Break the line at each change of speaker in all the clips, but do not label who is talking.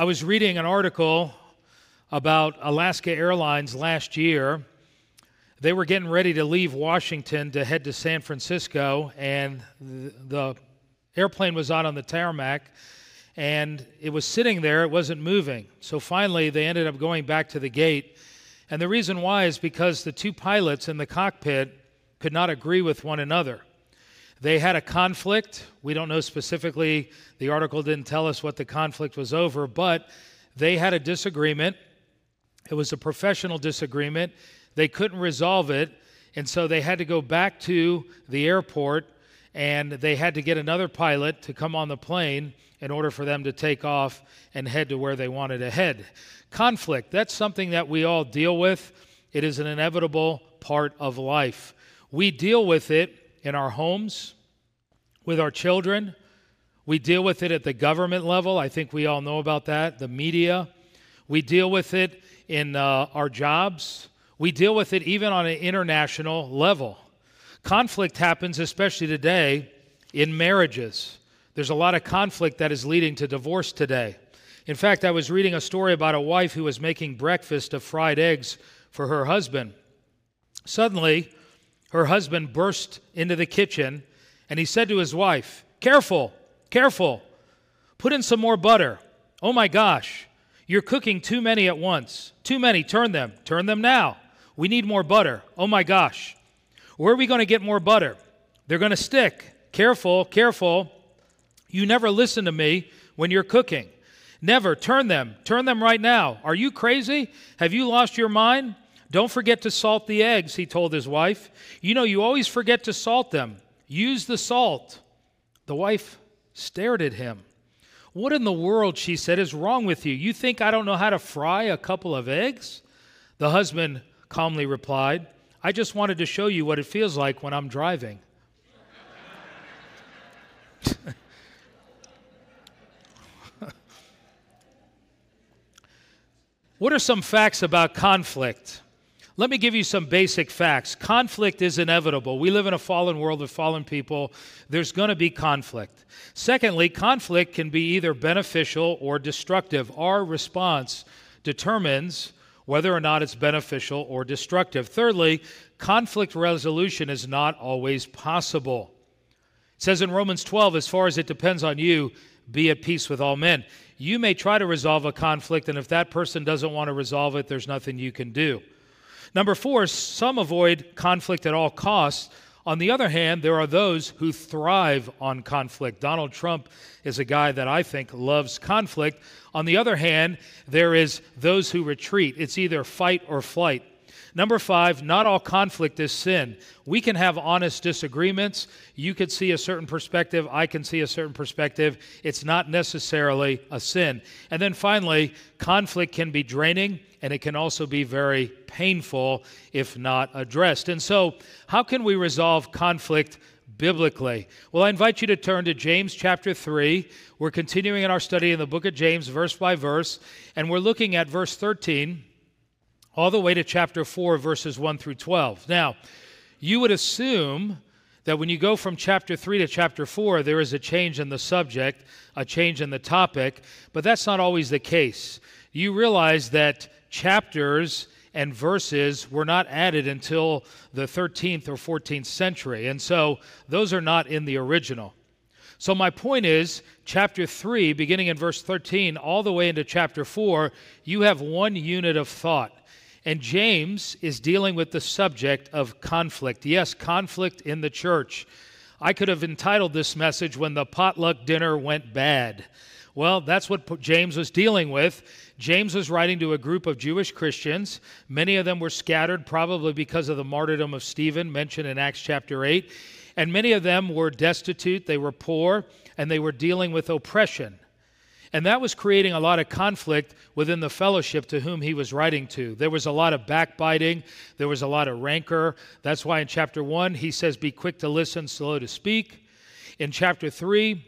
I was reading an article about Alaska Airlines last year. They were getting ready to leave Washington to head to San Francisco, and the airplane was out on the tarmac and it was sitting there, it wasn't moving. So finally, they ended up going back to the gate. And the reason why is because the two pilots in the cockpit could not agree with one another. They had a conflict. We don't know specifically, the article didn't tell us what the conflict was over, but they had a disagreement. It was a professional disagreement. They couldn't resolve it, and so they had to go back to the airport and they had to get another pilot to come on the plane in order for them to take off and head to where they wanted to head. Conflict, that's something that we all deal with. It is an inevitable part of life. We deal with it in our homes, with our children. We deal with it at the government level. I think we all know about that. The media. We deal with it in uh, our jobs. We deal with it even on an international level. Conflict happens, especially today, in marriages. There's a lot of conflict that is leading to divorce today. In fact, I was reading a story about a wife who was making breakfast of fried eggs for her husband. Suddenly, her husband burst into the kitchen and he said to his wife, Careful, careful, put in some more butter. Oh my gosh, you're cooking too many at once. Too many, turn them, turn them now. We need more butter. Oh my gosh. Where are we going to get more butter? They're going to stick. Careful, careful. You never listen to me when you're cooking. Never. Turn them. Turn them right now. Are you crazy? Have you lost your mind? Don't forget to salt the eggs, he told his wife. You know, you always forget to salt them. Use the salt. The wife stared at him. What in the world, she said, is wrong with you? You think I don't know how to fry a couple of eggs? The husband calmly replied, I just wanted to show you what it feels like when I'm driving. what are some facts about conflict? Let me give you some basic facts. Conflict is inevitable. We live in a fallen world with fallen people. There's going to be conflict. Secondly, conflict can be either beneficial or destructive. Our response determines whether or not it's beneficial or destructive. Thirdly, conflict resolution is not always possible. It says in Romans 12, as far as it depends on you, be at peace with all men. You may try to resolve a conflict, and if that person doesn't want to resolve it, there's nothing you can do. Number four, some avoid conflict at all costs. On the other hand, there are those who thrive on conflict. Donald Trump is a guy that I think loves conflict. On the other hand, there is those who retreat. It's either fight or flight. Number five, not all conflict is sin. We can have honest disagreements. You could see a certain perspective, I can see a certain perspective. It's not necessarily a sin. And then finally, conflict can be draining and it can also be very painful if not addressed. And so, how can we resolve conflict biblically? Well, I invite you to turn to James chapter 3. We're continuing in our study in the book of James, verse by verse, and we're looking at verse 13 all the way to chapter 4, verses 1 through 12. Now, you would assume that when you go from chapter 3 to chapter 4, there is a change in the subject, a change in the topic, but that's not always the case. You realize that chapters and verses were not added until the 13th or 14th century, and so those are not in the original. So, my point is, chapter 3, beginning in verse 13, all the way into chapter 4, you have one unit of thought. And James is dealing with the subject of conflict. Yes, conflict in the church. I could have entitled this message When the Potluck Dinner Went Bad. Well, that's what James was dealing with. James was writing to a group of Jewish Christians. Many of them were scattered, probably because of the martyrdom of Stephen, mentioned in Acts chapter 8. And many of them were destitute, they were poor, and they were dealing with oppression. And that was creating a lot of conflict within the fellowship to whom he was writing to. There was a lot of backbiting, there was a lot of rancor. That's why in chapter 1 he says, Be quick to listen, slow to speak. In chapter 3,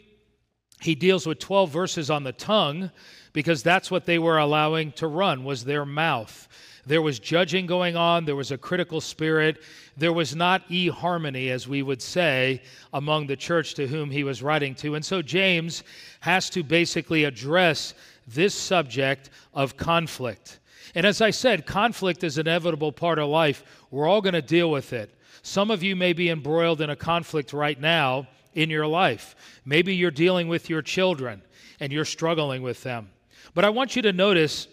he deals with 12 verses on the tongue because that's what they were allowing to run was their mouth there was judging going on. There was a critical spirit. There was not e harmony, as we would say, among the church to whom he was writing to. And so James has to basically address this subject of conflict. And as I said, conflict is an inevitable part of life. We're all going to deal with it. Some of you may be embroiled in a conflict right now in your life. Maybe you're dealing with your children and you're struggling with them. But I want you to notice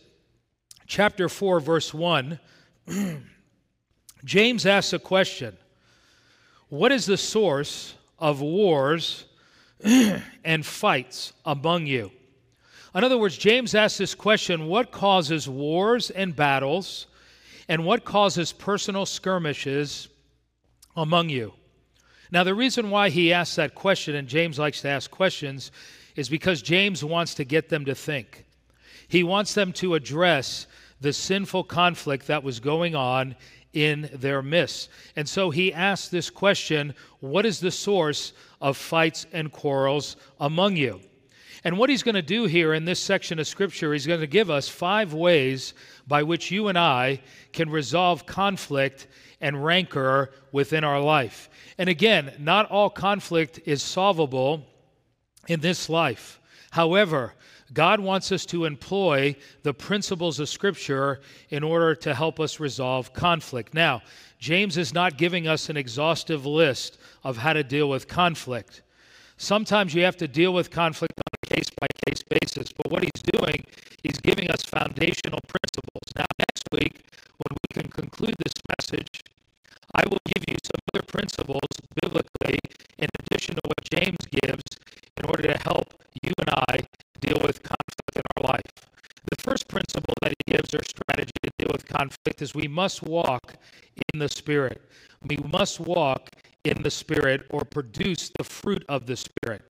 chapter 4, verse 1. James asks a question What is the source of wars and fights among you? In other words, James asks this question What causes wars and battles, and what causes personal skirmishes among you? Now, the reason why he asks that question, and James likes to ask questions, is because James wants to get them to think. He wants them to address the sinful conflict that was going on in their midst. And so he asks this question What is the source of fights and quarrels among you? And what he's going to do here in this section of Scripture, he's going to give us five ways by which you and I can resolve conflict and rancor within our life. And again, not all conflict is solvable in this life. However, God wants us to employ the principles of Scripture in order to help us resolve conflict. Now, James is not giving us an exhaustive list of how to deal with conflict. Sometimes you have to deal with conflict on a case by case basis, but what he's doing, he's giving us foundational principles. Now, next week, when we can conclude this message, I will give you some other principles biblically in addition to what James gives in order to help you and I deal with conflict in our life. The first principle that he gives our strategy to deal with conflict is we must walk in the Spirit. We must walk in the Spirit or produce the fruit of the Spirit.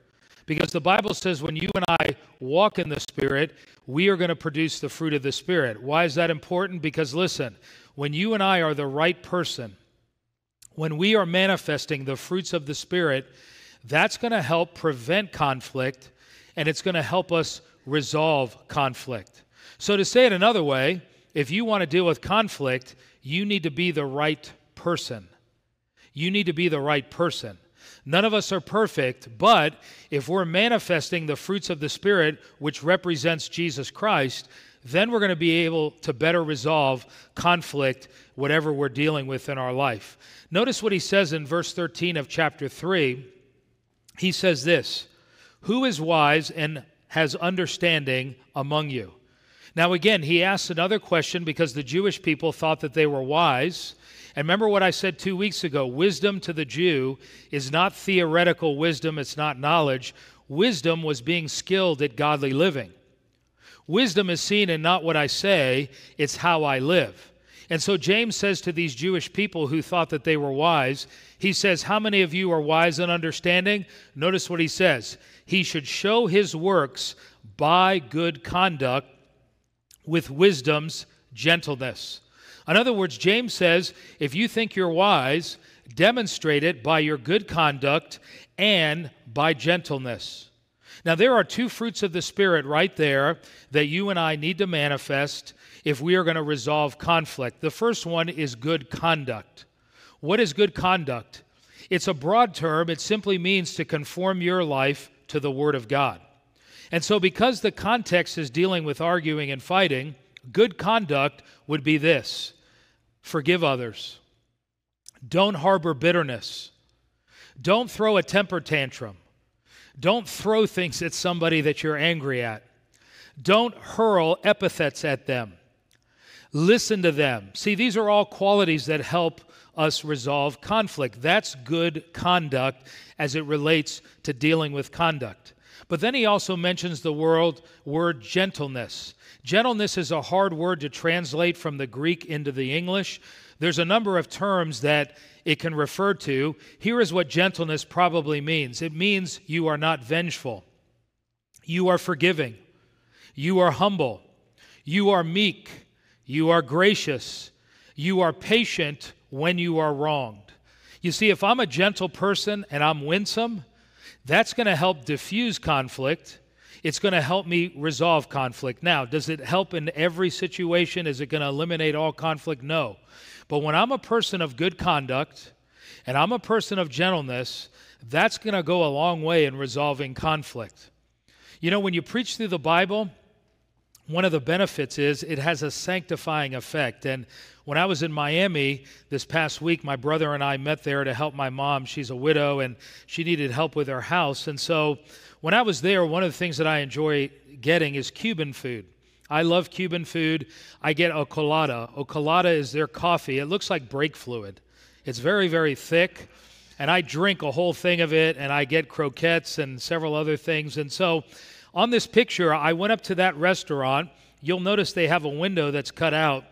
Because the Bible says when you and I walk in the Spirit, we are going to produce the fruit of the Spirit. Why is that important? Because listen, when you and I are the right person, when we are manifesting the fruits of the Spirit, that's going to help prevent conflict and it's going to help us resolve conflict. So, to say it another way, if you want to deal with conflict, you need to be the right person. You need to be the right person. None of us are perfect, but if we're manifesting the fruits of the Spirit, which represents Jesus Christ, then we're going to be able to better resolve conflict, whatever we're dealing with in our life. Notice what he says in verse 13 of chapter 3. He says this Who is wise and has understanding among you? Now, again, he asks another question because the Jewish people thought that they were wise. And remember what I said two weeks ago wisdom to the Jew is not theoretical wisdom, it's not knowledge. Wisdom was being skilled at godly living. Wisdom is seen in not what I say, it's how I live. And so James says to these Jewish people who thought that they were wise, he says, How many of you are wise and understanding? Notice what he says. He should show his works by good conduct with wisdom's gentleness. In other words, James says, if you think you're wise, demonstrate it by your good conduct and by gentleness. Now, there are two fruits of the Spirit right there that you and I need to manifest if we are going to resolve conflict. The first one is good conduct. What is good conduct? It's a broad term, it simply means to conform your life to the Word of God. And so, because the context is dealing with arguing and fighting, good conduct would be this forgive others, don't harbor bitterness, don't throw a temper tantrum. Don't throw things at somebody that you're angry at. Don't hurl epithets at them. Listen to them. See, these are all qualities that help us resolve conflict. That's good conduct as it relates to dealing with conduct. But then he also mentions the word, word gentleness. Gentleness is a hard word to translate from the Greek into the English. There's a number of terms that it can refer to. Here is what gentleness probably means it means you are not vengeful, you are forgiving, you are humble, you are meek, you are gracious, you are patient when you are wronged. You see, if I'm a gentle person and I'm winsome, that's going to help diffuse conflict. It's going to help me resolve conflict. Now, does it help in every situation? Is it going to eliminate all conflict? No. But when I'm a person of good conduct and I'm a person of gentleness, that's going to go a long way in resolving conflict. You know, when you preach through the Bible, one of the benefits is it has a sanctifying effect. And when I was in Miami this past week, my brother and I met there to help my mom. She's a widow and she needed help with her house. And so when I was there, one of the things that I enjoy getting is Cuban food. I love Cuban food. I get a colada. A colada is their coffee. It looks like brake fluid. It's very, very thick. And I drink a whole thing of it, and I get croquettes and several other things. And so on this picture, I went up to that restaurant. You'll notice they have a window that's cut out,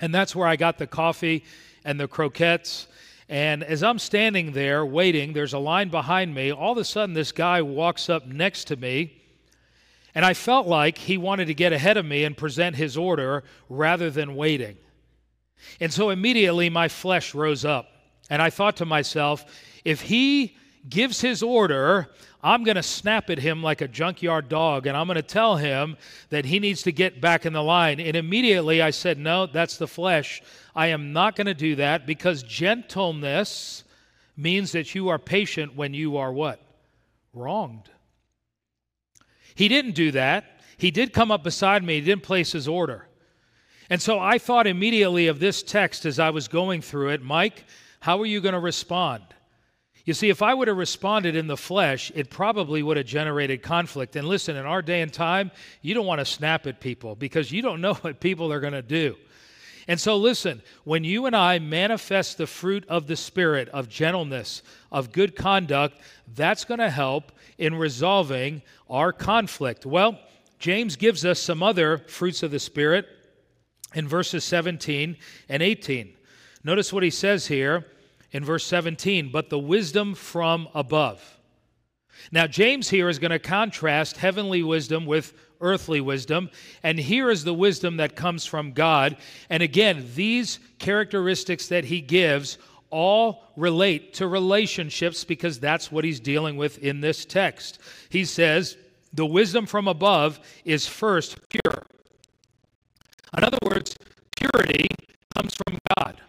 and that's where I got the coffee and the croquettes. And as I'm standing there waiting, there's a line behind me. All of a sudden, this guy walks up next to me, and I felt like he wanted to get ahead of me and present his order rather than waiting. And so immediately my flesh rose up, and I thought to myself, if he gives his order, I'm going to snap at him like a junkyard dog and I'm going to tell him that he needs to get back in the line. And immediately I said, No, that's the flesh. I am not going to do that because gentleness means that you are patient when you are what? Wronged. He didn't do that. He did come up beside me, he didn't place his order. And so I thought immediately of this text as I was going through it Mike, how are you going to respond? You see, if I would have responded in the flesh, it probably would have generated conflict. And listen, in our day and time, you don't want to snap at people because you don't know what people are going to do. And so, listen, when you and I manifest the fruit of the Spirit, of gentleness, of good conduct, that's going to help in resolving our conflict. Well, James gives us some other fruits of the Spirit in verses 17 and 18. Notice what he says here in verse 17, but the wisdom from above. Now, James here is going to contrast heavenly wisdom with earthly wisdom, and here is the wisdom that comes from God. And again, these characteristics that he gives all relate to relationships because that's what he's dealing with in this text. He says, The wisdom from above is first pure. In other words, purity comes from God.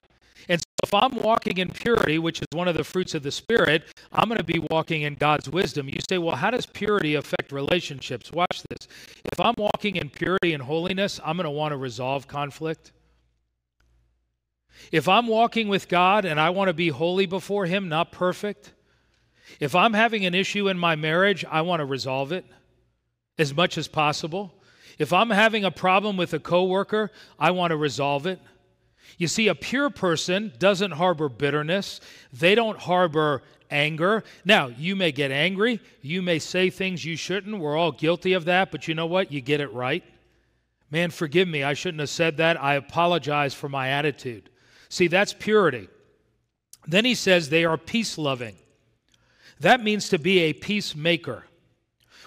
And so if I'm walking in purity, which is one of the fruits of the Spirit, I'm going to be walking in God's wisdom. You say, well, how does purity affect relationships? Watch this. If I'm walking in purity and holiness, I'm going to want to resolve conflict. If I'm walking with God and I want to be holy before Him, not perfect, if I'm having an issue in my marriage, I want to resolve it as much as possible. If I'm having a problem with a coworker, I want to resolve it. You see, a pure person doesn't harbor bitterness, they don't harbor anger. Now, you may get angry, you may say things you shouldn't. We're all guilty of that, but you know what? You get it right. Man, forgive me, I shouldn't have said that. I apologize for my attitude. See, that's purity. Then he says they are peace loving. That means to be a peacemaker.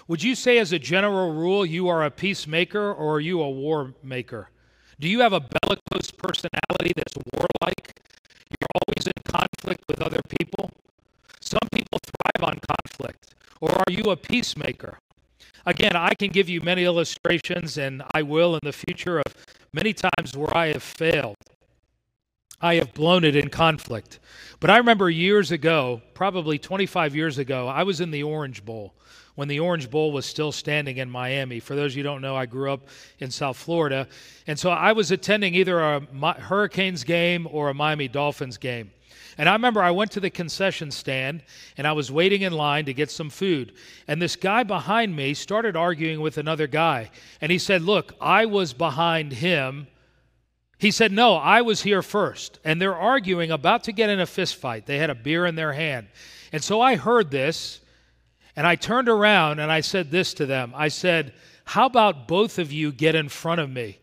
Would you say, as a general rule, you are a peacemaker or are you a war maker? Do you have a bellicose personality that's warlike? You're always in conflict with other people? Some people thrive on conflict. Or are you a peacemaker? Again, I can give you many illustrations, and I will in the future, of many times where I have failed. I have blown it in conflict. But I remember years ago, probably 25 years ago, I was in the Orange Bowl when the Orange Bowl was still standing in Miami. For those you don't know, I grew up in South Florida. And so I was attending either a Hurricanes game or a Miami Dolphins game. And I remember I went to the concession stand and I was waiting in line to get some food. And this guy behind me started arguing with another guy. And he said, Look, I was behind him. He said, No, I was here first. And they're arguing, about to get in a fist fight. They had a beer in their hand. And so I heard this and I turned around and I said this to them I said, How about both of you get in front of me?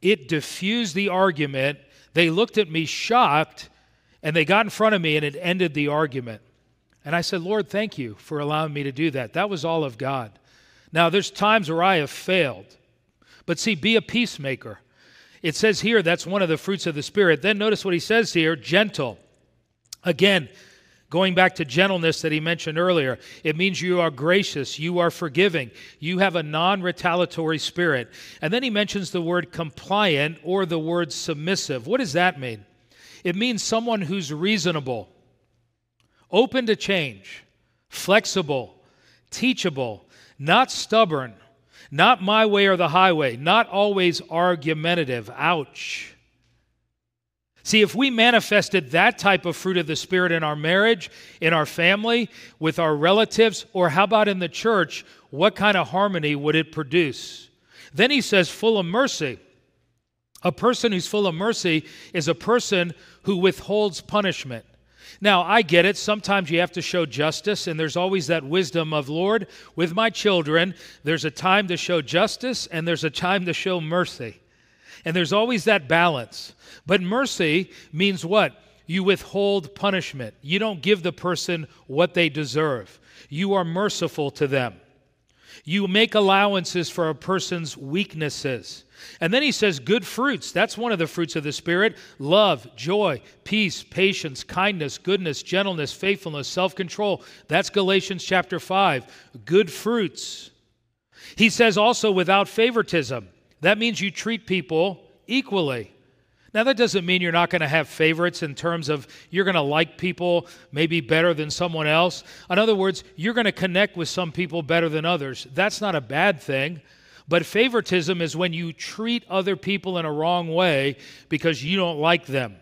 It diffused the argument. They looked at me shocked and they got in front of me and it ended the argument. And I said, Lord, thank you for allowing me to do that. That was all of God. Now, there's times where I have failed, but see, be a peacemaker. It says here that's one of the fruits of the Spirit. Then notice what he says here gentle. Again, Going back to gentleness that he mentioned earlier, it means you are gracious, you are forgiving, you have a non retaliatory spirit. And then he mentions the word compliant or the word submissive. What does that mean? It means someone who's reasonable, open to change, flexible, teachable, not stubborn, Not my way or the highway, not always argumentative. Ouch. See, if we manifested that type of fruit of the Spirit in our marriage, in our family, with our relatives, or how about in the church, what kind of harmony would it produce? Then he says, full of mercy. A person who's full of mercy is a person who withholds punishment. Now, I get it. Sometimes you have to show justice, and there's always that wisdom of, Lord, with my children, there's a time to show justice and there's a time to show mercy. And there's always that balance. But mercy means what? You withhold punishment. You don't give the person what they deserve. You are merciful to them. You make allowances for a person's weaknesses. And then he says, good fruits. That's one of the fruits of the Spirit love, joy, peace, patience, kindness, goodness, gentleness, faithfulness, self control. That's Galatians chapter 5. Good fruits. He says also, without favoritism. That means you treat people equally. Now, that doesn't mean you're not going to have favorites in terms of you're going to like people maybe better than someone else. In other words, you're going to connect with some people better than others. That's not a bad thing. But favoritism is when you treat other people in a wrong way because you don't like them.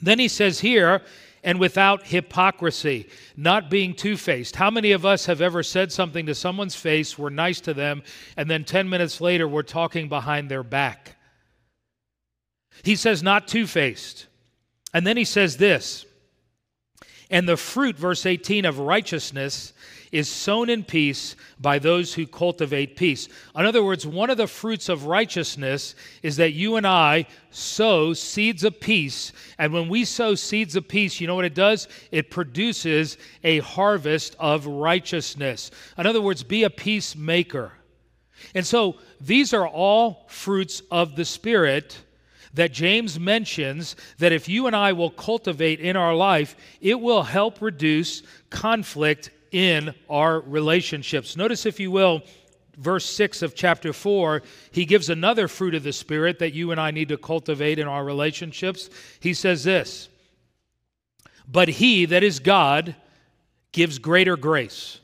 Then he says here, and without hypocrisy, not being two faced. How many of us have ever said something to someone's face, we're nice to them, and then 10 minutes later we're talking behind their back? He says, not two faced. And then he says this, and the fruit, verse 18, of righteousness is sown in peace by those who cultivate peace. In other words, one of the fruits of righteousness is that you and I sow seeds of peace. And when we sow seeds of peace, you know what it does? It produces a harvest of righteousness. In other words, be a peacemaker. And so these are all fruits of the Spirit that James mentions that if you and I will cultivate in our life, it will help reduce conflict in our relationships. Notice, if you will, verse 6 of chapter 4, he gives another fruit of the Spirit that you and I need to cultivate in our relationships. He says this But he, that is God, gives greater grace.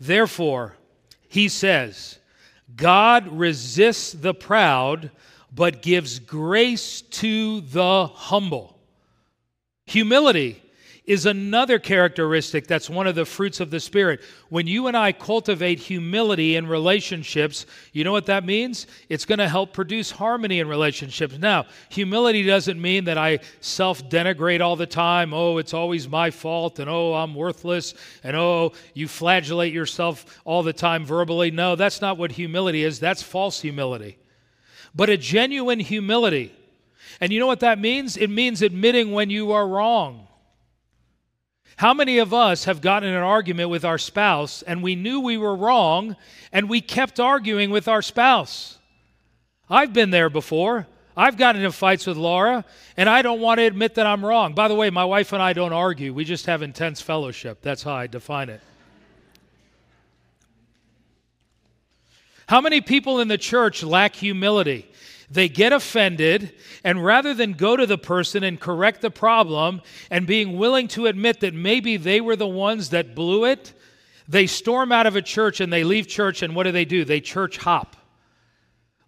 Therefore, he says, God resists the proud, but gives grace to the humble. Humility is another characteristic that's one of the fruits of the Spirit. When you and I cultivate humility in relationships, you know what that means? It's going to help produce harmony in relationships. Now, humility doesn't mean that I self denigrate all the time. Oh, it's always my fault, and oh, I'm worthless, and oh, you flagellate yourself all the time verbally. No, that's not what humility is. That's false humility. But a genuine humility. And you know what that means? It means admitting when you are wrong. How many of us have gotten in an argument with our spouse and we knew we were wrong and we kept arguing with our spouse? I've been there before. I've gotten into fights with Laura and I don't want to admit that I'm wrong. By the way, my wife and I don't argue, we just have intense fellowship. That's how I define it. How many people in the church lack humility? They get offended, and rather than go to the person and correct the problem and being willing to admit that maybe they were the ones that blew it, they storm out of a church and they leave church, and what do they do? They church hop.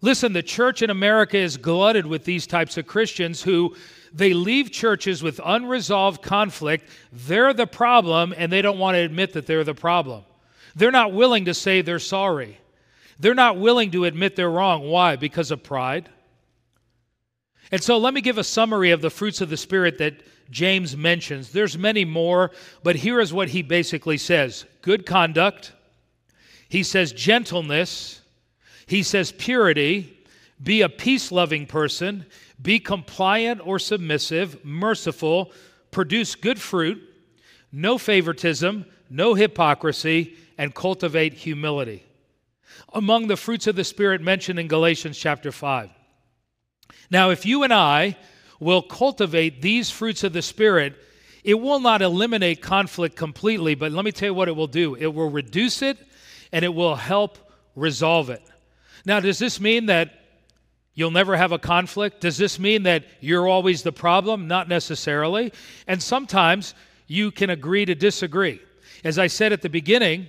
Listen, the church in America is glutted with these types of Christians who they leave churches with unresolved conflict. They're the problem, and they don't want to admit that they're the problem. They're not willing to say they're sorry. They're not willing to admit they're wrong. Why? Because of pride. And so let me give a summary of the fruits of the Spirit that James mentions. There's many more, but here is what he basically says. Good conduct, he says gentleness, he says purity, be a peace loving person, be compliant or submissive, merciful, produce good fruit, no favoritism, no hypocrisy, and cultivate humility among the fruits of the Spirit mentioned in Galatians chapter 5. Now, if you and I will cultivate these fruits of the Spirit, it will not eliminate conflict completely, but let me tell you what it will do it will reduce it and it will help resolve it. Now, does this mean that you'll never have a conflict? Does this mean that you're always the problem? Not necessarily. And sometimes you can agree to disagree. As I said at the beginning,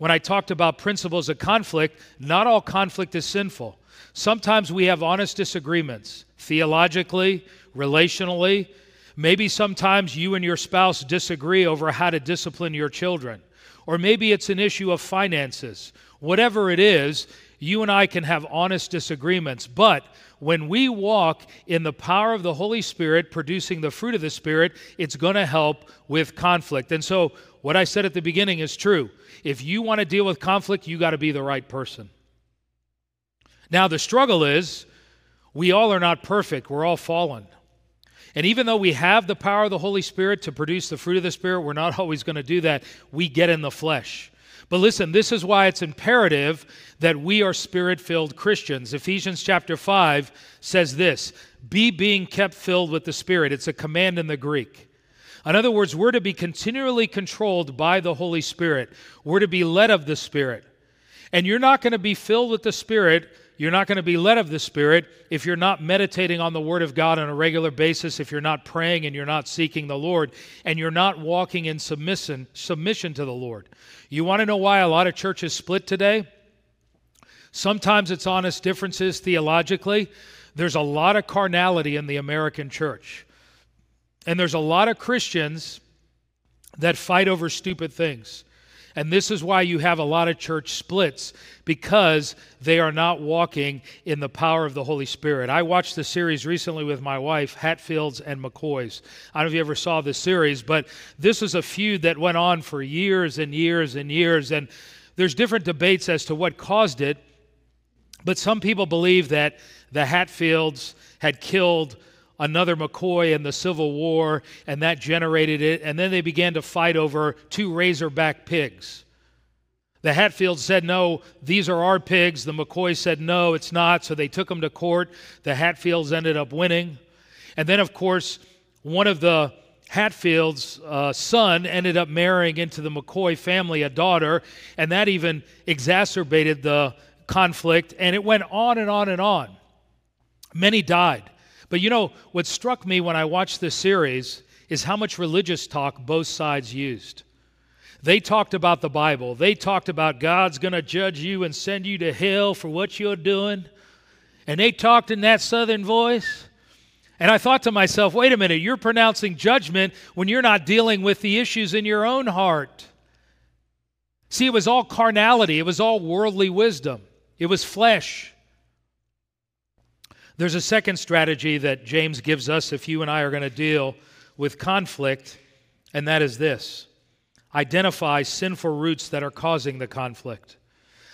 when I talked about principles of conflict, not all conflict is sinful. Sometimes we have honest disagreements, theologically, relationally. Maybe sometimes you and your spouse disagree over how to discipline your children. Or maybe it's an issue of finances. Whatever it is, you and I can have honest disagreements. But when we walk in the power of the Holy Spirit, producing the fruit of the Spirit, it's going to help with conflict. And so, what I said at the beginning is true. If you want to deal with conflict, you got to be the right person. Now, the struggle is we all are not perfect, we're all fallen. And even though we have the power of the Holy Spirit to produce the fruit of the Spirit, we're not always going to do that. We get in the flesh. But listen, this is why it's imperative that we are spirit filled Christians. Ephesians chapter 5 says this Be being kept filled with the Spirit. It's a command in the Greek. In other words, we're to be continually controlled by the Holy Spirit, we're to be led of the Spirit. And you're not going to be filled with the Spirit you're not going to be led of the Spirit if you're not meditating on the Word of God on a regular basis, if you're not praying and you're not seeking the Lord, and you're not walking in submission, submission to the Lord. You want to know why a lot of churches split today? Sometimes it's honest differences theologically. There's a lot of carnality in the American church. And there's a lot of Christians that fight over stupid things. And this is why you have a lot of church splits because they are not walking in the power of the Holy Spirit. I watched the series recently with my wife, Hatfields and McCoys. I don't know if you ever saw this series, but this is a feud that went on for years and years and years. And there's different debates as to what caused it. But some people believe that the Hatfields had killed another McCoy in the Civil War, and that generated it. And then they began to fight over two Razorback pigs. The Hatfields said, no, these are our pigs. The McCoys said, no, it's not. So they took them to court. The Hatfields ended up winning. And then, of course, one of the Hatfield's uh, son ended up marrying into the McCoy family a daughter, and that even exacerbated the conflict, and it went on and on and on. Many died. But you know, what struck me when I watched this series is how much religious talk both sides used. They talked about the Bible. They talked about God's going to judge you and send you to hell for what you're doing. And they talked in that southern voice. And I thought to myself, wait a minute, you're pronouncing judgment when you're not dealing with the issues in your own heart. See, it was all carnality, it was all worldly wisdom, it was flesh. There's a second strategy that James gives us if you and I are going to deal with conflict, and that is this identify sinful roots that are causing the conflict.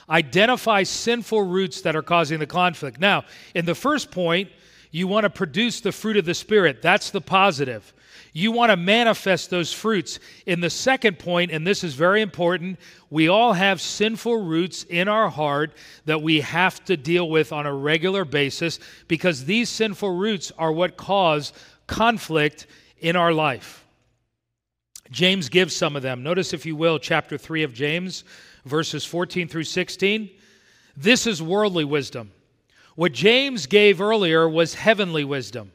Identify sinful roots that are causing the conflict. Now, in the first point, you want to produce the fruit of the Spirit. That's the positive. You want to manifest those fruits. In the second point, and this is very important, we all have sinful roots in our heart that we have to deal with on a regular basis because these sinful roots are what cause conflict in our life. James gives some of them. Notice, if you will, chapter 3 of James, verses 14 through 16. This is worldly wisdom. What James gave earlier was heavenly wisdom.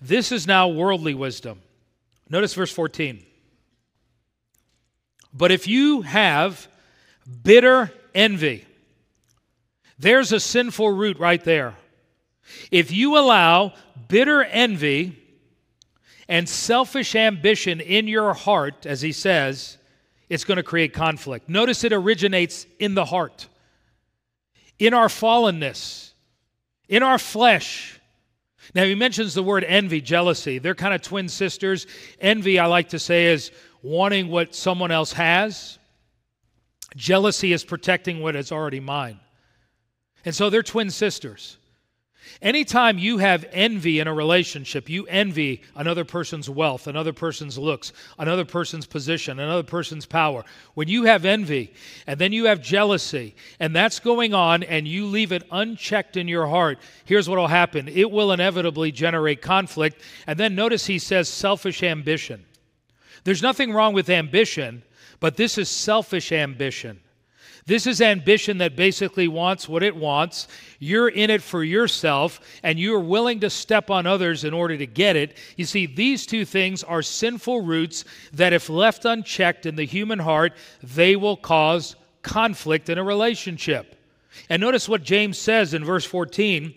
This is now worldly wisdom. Notice verse 14. But if you have bitter envy, there's a sinful root right there. If you allow bitter envy and selfish ambition in your heart, as he says, it's going to create conflict. Notice it originates in the heart, in our fallenness, in our flesh. Now, he mentions the word envy, jealousy. They're kind of twin sisters. Envy, I like to say, is wanting what someone else has, jealousy is protecting what is already mine. And so they're twin sisters. Anytime you have envy in a relationship, you envy another person's wealth, another person's looks, another person's position, another person's power. When you have envy and then you have jealousy, and that's going on, and you leave it unchecked in your heart, here's what will happen it will inevitably generate conflict. And then notice he says selfish ambition. There's nothing wrong with ambition, but this is selfish ambition. This is ambition that basically wants what it wants. You're in it for yourself, and you're willing to step on others in order to get it. You see, these two things are sinful roots that, if left unchecked in the human heart, they will cause conflict in a relationship. And notice what James says in verse 14.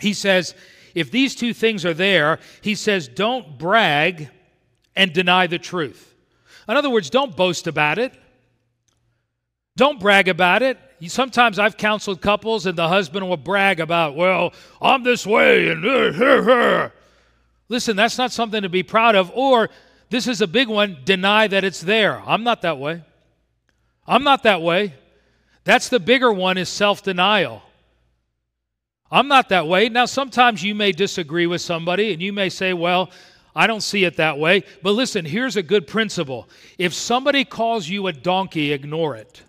He says, if these two things are there, he says, don't brag and deny the truth. In other words, don't boast about it. Don't brag about it. Sometimes I've counseled couples and the husband will brag about, well, I'm this way and uh, Listen, that's not something to be proud of. Or this is a big one deny that it's there. I'm not that way. I'm not that way. That's the bigger one is self denial. I'm not that way. Now, sometimes you may disagree with somebody and you may say, well, I don't see it that way. But listen, here's a good principle. If somebody calls you a donkey, ignore it.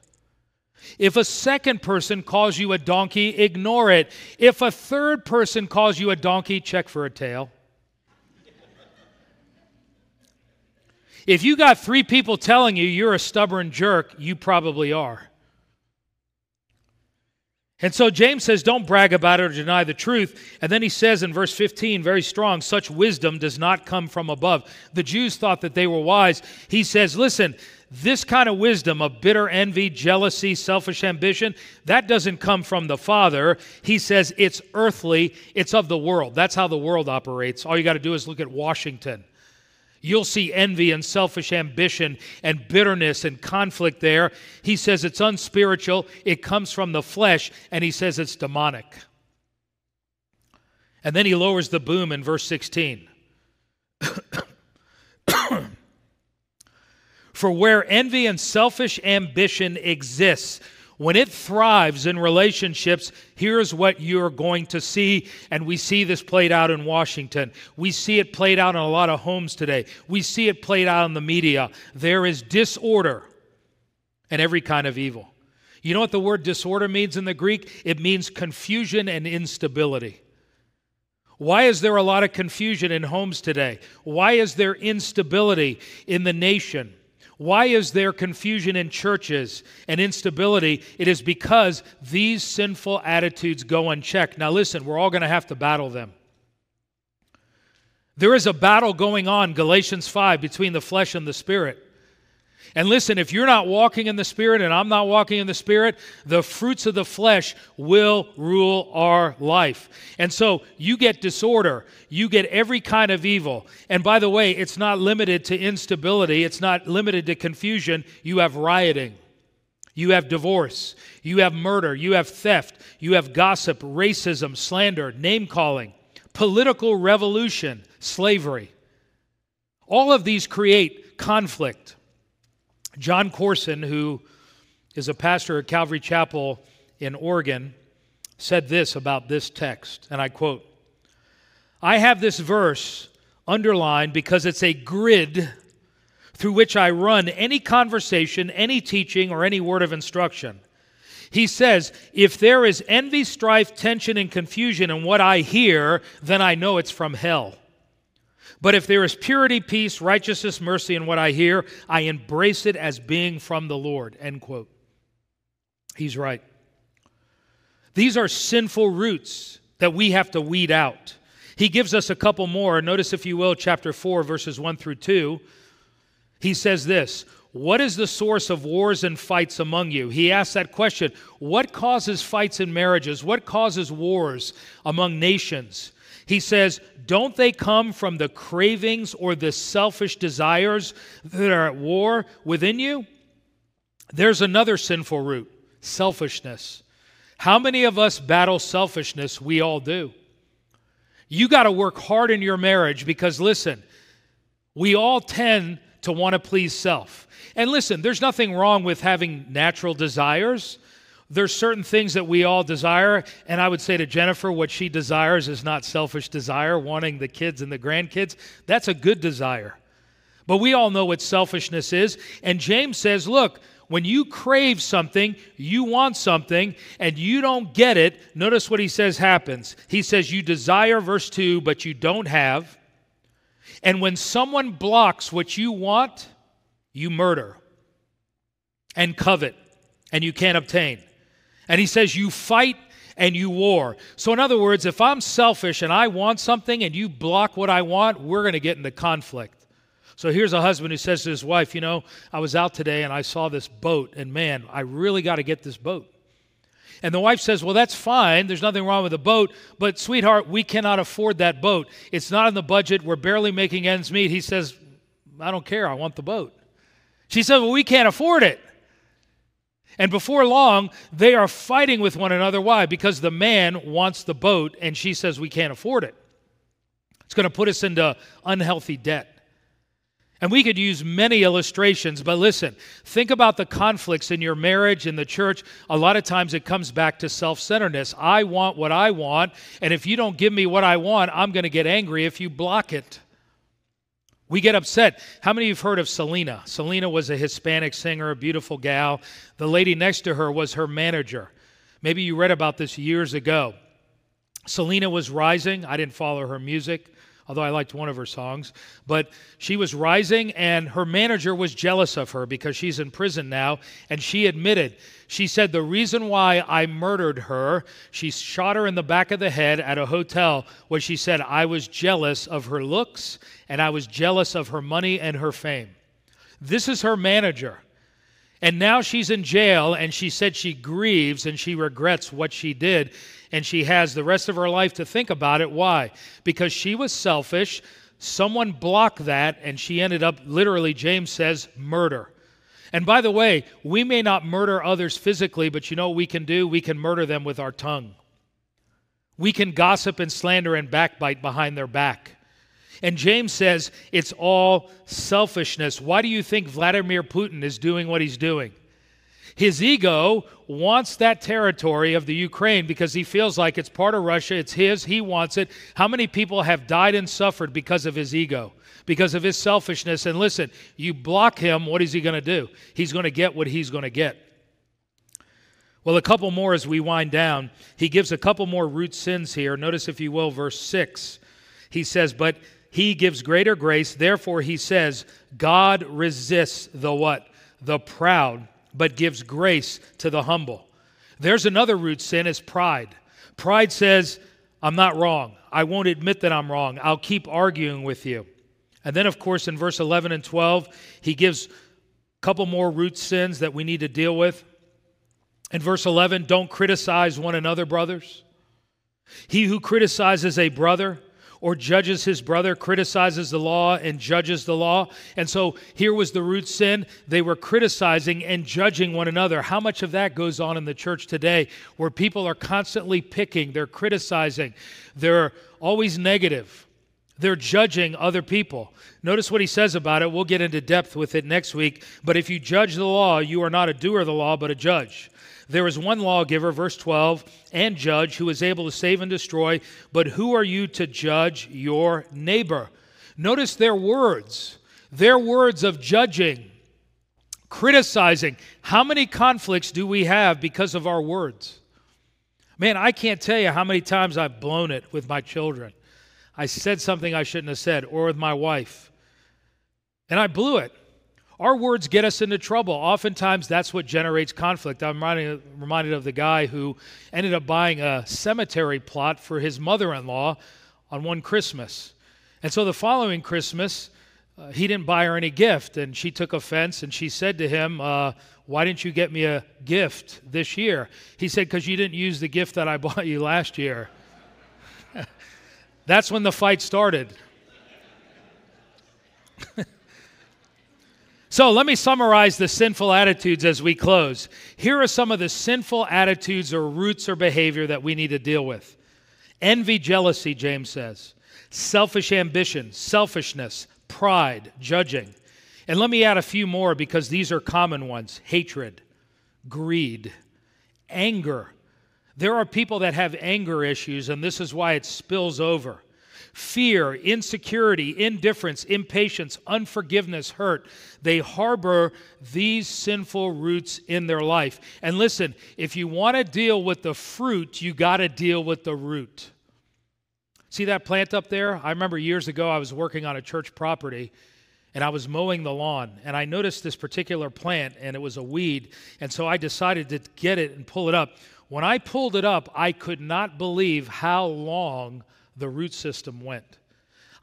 If a second person calls you a donkey, ignore it. If a third person calls you a donkey, check for a tail. If you got three people telling you you're a stubborn jerk, you probably are. And so James says, don't brag about it or deny the truth. And then he says in verse 15, very strong, such wisdom does not come from above. The Jews thought that they were wise. He says, listen, this kind of wisdom of bitter envy, jealousy, selfish ambition, that doesn't come from the Father. He says it's earthly, it's of the world. That's how the world operates. All you got to do is look at Washington. You'll see envy and selfish ambition and bitterness and conflict there. He says it's unspiritual, it comes from the flesh, and he says it's demonic. And then he lowers the boom in verse 16. For where envy and selfish ambition exists, when it thrives in relationships, here's what you're going to see. And we see this played out in Washington. We see it played out in a lot of homes today. We see it played out in the media. There is disorder and every kind of evil. You know what the word disorder means in the Greek? It means confusion and instability. Why is there a lot of confusion in homes today? Why is there instability in the nation? Why is there confusion in churches and instability? It is because these sinful attitudes go unchecked. Now, listen, we're all going to have to battle them. There is a battle going on, Galatians 5, between the flesh and the spirit. And listen, if you're not walking in the Spirit and I'm not walking in the Spirit, the fruits of the flesh will rule our life. And so you get disorder, you get every kind of evil. And by the way, it's not limited to instability, it's not limited to confusion. You have rioting, you have divorce, you have murder, you have theft, you have gossip, racism, slander, name calling, political revolution, slavery. All of these create conflict. Jon Courson, who is a pastor at Calvary Chapel in Oregon, said this about this text, and I quote I have this verse underlined because it's a grid through which I run any conversation, any teaching, or any word of instruction. He says, If there is envy, strife, tension, and confusion in what I hear, then I know it's from hell. But if there is purity, peace, righteousness, mercy in what I hear, I embrace it as being from the Lord. End quote. He's right. These are sinful roots that we have to weed out. He gives us a couple more. Notice, if you will, chapter 4, verses 1 through 2. He says this What is the source of wars and fights among you? He asks that question. What causes fights in marriages? What causes wars among nations? He says, Don't they come from the cravings or the selfish desires that are at war within you? There's another sinful root selfishness. How many of us battle selfishness? We all do. You got to work hard in your marriage because, listen, we all tend to want to please self. And listen, there's nothing wrong with having natural desires. There's certain things that we all desire, and I would say to Jennifer, what she desires is not selfish desire, wanting the kids and the grandkids. That's a good desire. But we all know what selfishness is. And James says, look, when you crave something, you want something, and you don't get it, notice what he says happens. He says, You desire, verse 2, but you don't have. And when someone blocks what you want, you murder and covet, and you can't obtain. And he says, You fight and you war. So, in other words, if I'm selfish and I want something and you block what I want, we're going to get into conflict. So here's a husband who says to his wife, You know, I was out today and I saw this boat, and man, I really got to get this boat. And the wife says, Well, that's fine. There's nothing wrong with the boat. But, sweetheart, we cannot afford that boat. It's not in the budget. We're barely making ends meet. He says, I don't care. I want the boat. She said, Well, we can't afford it. And before long, they are fighting with one another. Why? Because the man wants the boat, and she says, We can't afford it. It's going to put us into unhealthy debt. And we could use many illustrations, but listen, think about the conflicts in your marriage, in the church. A lot of times it comes back to self centeredness. I want what I want, and if you don't give me what I want, I'm going to get angry if you block it. We get upset. How many of you have heard of Selena? Selena was a Hispanic singer, a beautiful gal. The lady next to her was her manager. Maybe you read about this years ago. Selena was rising. I didn't follow her music although I liked one of her songs. But she was rising, and her manager was jealous of her because she's in prison now. And she admitted, she said, The reason why I murdered her, she shot her in the back of the head at a hotel, was she said, I was jealous of her looks, and I was jealous of her money and her fame. This is her manager. And now she's in jail, and she said she grieves and she regrets what she did and she has the rest of her life to think about it. Why? Because she was selfish. Someone blocked that, and she ended up, literally, James says, murder. And by the way, we may not murder others physically, but you know what we can do? We can murder them with our tongue. We can gossip and slander and backbite behind their back. And James says it's all selfishness. Why do you think Vladimir Putin is doing what he's doing? His ego wants that territory of the Ukraine because he feels like it's part of Russia, it's his, he wants it. How many people have died and suffered because of his ego, because of his selfishness? And listen, you block him, what is he going to do? He's going to get what he's going to get. Well, a couple more as we wind down. He gives a couple more root sins here. Notice, if you will, verse 6. He says, But he gives greater grace. Therefore, he says, God resists the what? The proud but gives grace to the humble. There's another root sin is pride. Pride says, I'm not wrong. I won't admit that I'm wrong. I'll keep arguing with you. And then, of course, in verse 11 and 12, he gives a couple more root sins that we need to deal with. In verse 11, don't criticize one another, brothers. He who criticizes a brother or judges his brother, criticizes the law, and judges the law. And so here was the root sin. They were criticizing and judging one another. How much of that goes on in the church today where people are constantly picking, they're criticizing, they're always negative. They're judging other people. Notice what he says about it. We'll get into depth with it next week. But if you judge the law, you are not a doer of the law, but a judge. There is one lawgiver, verse 12, and judge who is able to save and destroy, but who are you to judge your neighbor? Notice their words, their words of judging, criticizing. How many conflicts do we have because of our words? Man, I can't tell you how many times I've blown it with my children. I said something I shouldn't have said, or with my wife. And I blew it. Our words get us into trouble. Oftentimes, that's what generates conflict. I'm reminded, of the guy who ended up buying a cemetery plot for his mother in law on one Christmas. And so the following Christmas, uh, he didn't buy her any gift, and she took offense and she said to him, uh, Why didn't you get me a gift this year? He said, Because you didn't use the gift that I bought you last year. That's when the fight started. So let me summarize the sinful attitudes as we close. Here are some of the sinful attitudes or roots or behavior that we need to deal with envy, jealousy, James says, selfish ambition, selfishness, pride, judging. And let me add a few more because these are common ones hatred, greed, anger. There are people that have anger issues, and this is why it spills over fear, insecurity, indifference, impatience, unforgiveness, hurt. They harbor these sinful roots in their life. And listen, if you want to deal with the fruit, you got to deal with the root. See that plant up there? I remember years ago I was working on a church property and I was mowing the lawn and I noticed this particular plant and it was a weed. And so I decided to get it and pull it up. When I pulled it up, I could not believe how long the root system went.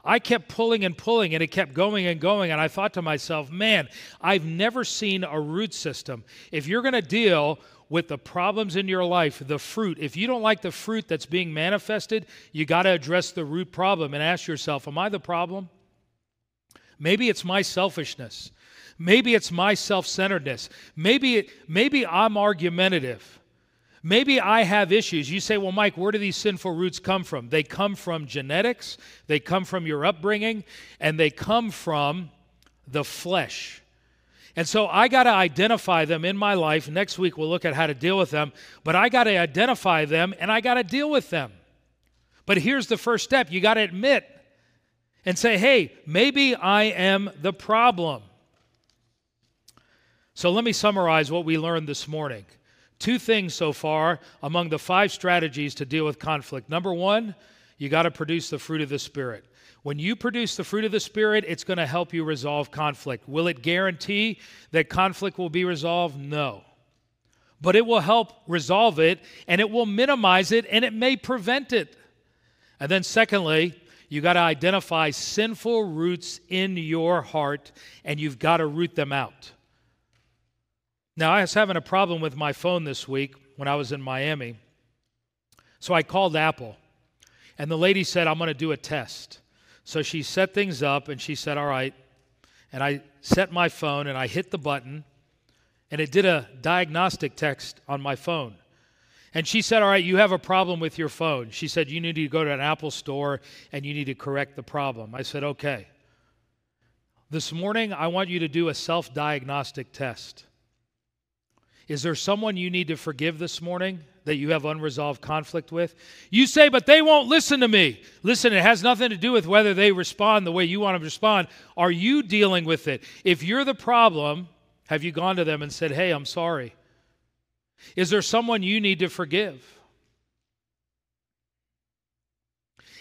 I kept pulling and pulling, and it kept going and going. And I thought to myself, man, I've never seen a root system. If you're going to deal with the problems in your life, the fruit, if you don't like the fruit that's being manifested, you got to address the root problem and ask yourself, am I the problem? Maybe it's my selfishness. Maybe it's my self centeredness. Maybe, it, maybe I'm argumentative. Maybe I have issues. You say, well, Mike, where do these sinful roots come from? They come from genetics, they come from your upbringing, and they come from the flesh. And so I got to identify them in my life. Next week we'll look at how to deal with them, but I got to identify them and I got to deal with them. But here's the first step you got to admit and say, hey, maybe I am the problem. So let me summarize what we learned this morning. Two things so far among the five strategies to deal with conflict. Number one, you got to produce the fruit of the Spirit. When you produce the fruit of the Spirit, it's going to help you resolve conflict. Will it guarantee that conflict will be resolved? No. But it will help resolve it, and it will minimize it, and it may prevent it. And then, secondly, you got to identify sinful roots in your heart, and you've got to root them out. Now, I was having a problem with my phone this week when I was in Miami. So I called Apple, and the lady said, I'm going to do a test. So she set things up, and she said, All right. And I set my phone, and I hit the button, and it did a diagnostic text on my phone. And she said, All right, you have a problem with your phone. She said, You need to go to an Apple store and you need to correct the problem. I said, Okay. This morning, I want you to do a self diagnostic test. Is there someone you need to forgive this morning that you have unresolved conflict with? You say, but they won't listen to me. Listen, it has nothing to do with whether they respond the way you want them to respond. Are you dealing with it? If you're the problem, have you gone to them and said, hey, I'm sorry? Is there someone you need to forgive?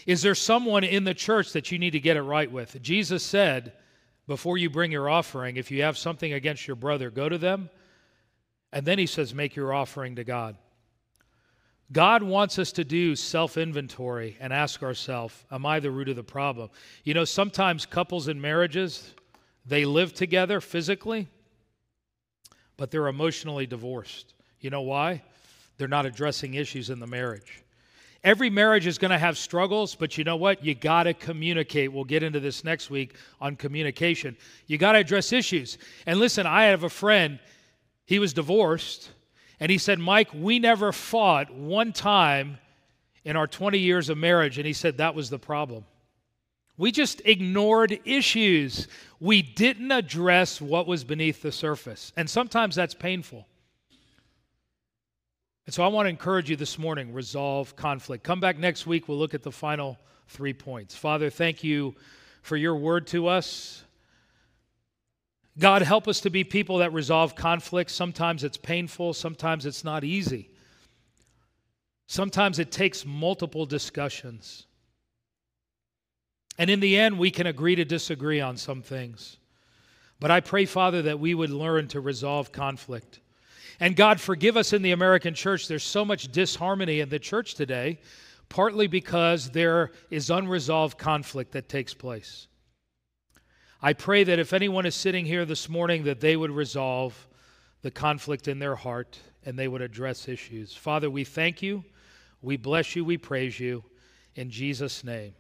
Is there someone in the church that you need to get it right with? Jesus said, before you bring your offering, if you have something against your brother, go to them and then he says, Make your offering to God. God wants us to do self inventory and ask ourselves, Am I the root of the problem? You know, sometimes couples in marriages, they live together physically, but they're emotionally divorced. You know why? They're not addressing issues in the marriage. Every marriage is going to have struggles, but you know what? You got to communicate. We'll get into this next week on communication. You got to address issues. And listen, I have a friend, he was divorced, and he said, Mike, we never fought one time in our 20 years of marriage. And he said that was the problem. We just ignored issues. We didn't address what was beneath the surface. And sometimes that's painful. And so I want to encourage you this morning resolve conflict. Come back next week. We'll look at the final three points. Father, thank you for your word to us. God, help us to be people that resolve conflict. Sometimes it's painful, sometimes it's not easy. Sometimes it takes multiple discussions. And in the end, we can agree to disagree on some things. But I pray, Father, that we would learn to resolve conflict. And God, forgive us in the American church. There's so much disharmony in the church today, partly because there is unresolved conflict that takes place. I pray that if anyone is sitting here this morning, that they would resolve the conflict in their heart and they would address issues. Father, we thank you, we bless you, we praise you. In Jesus' name.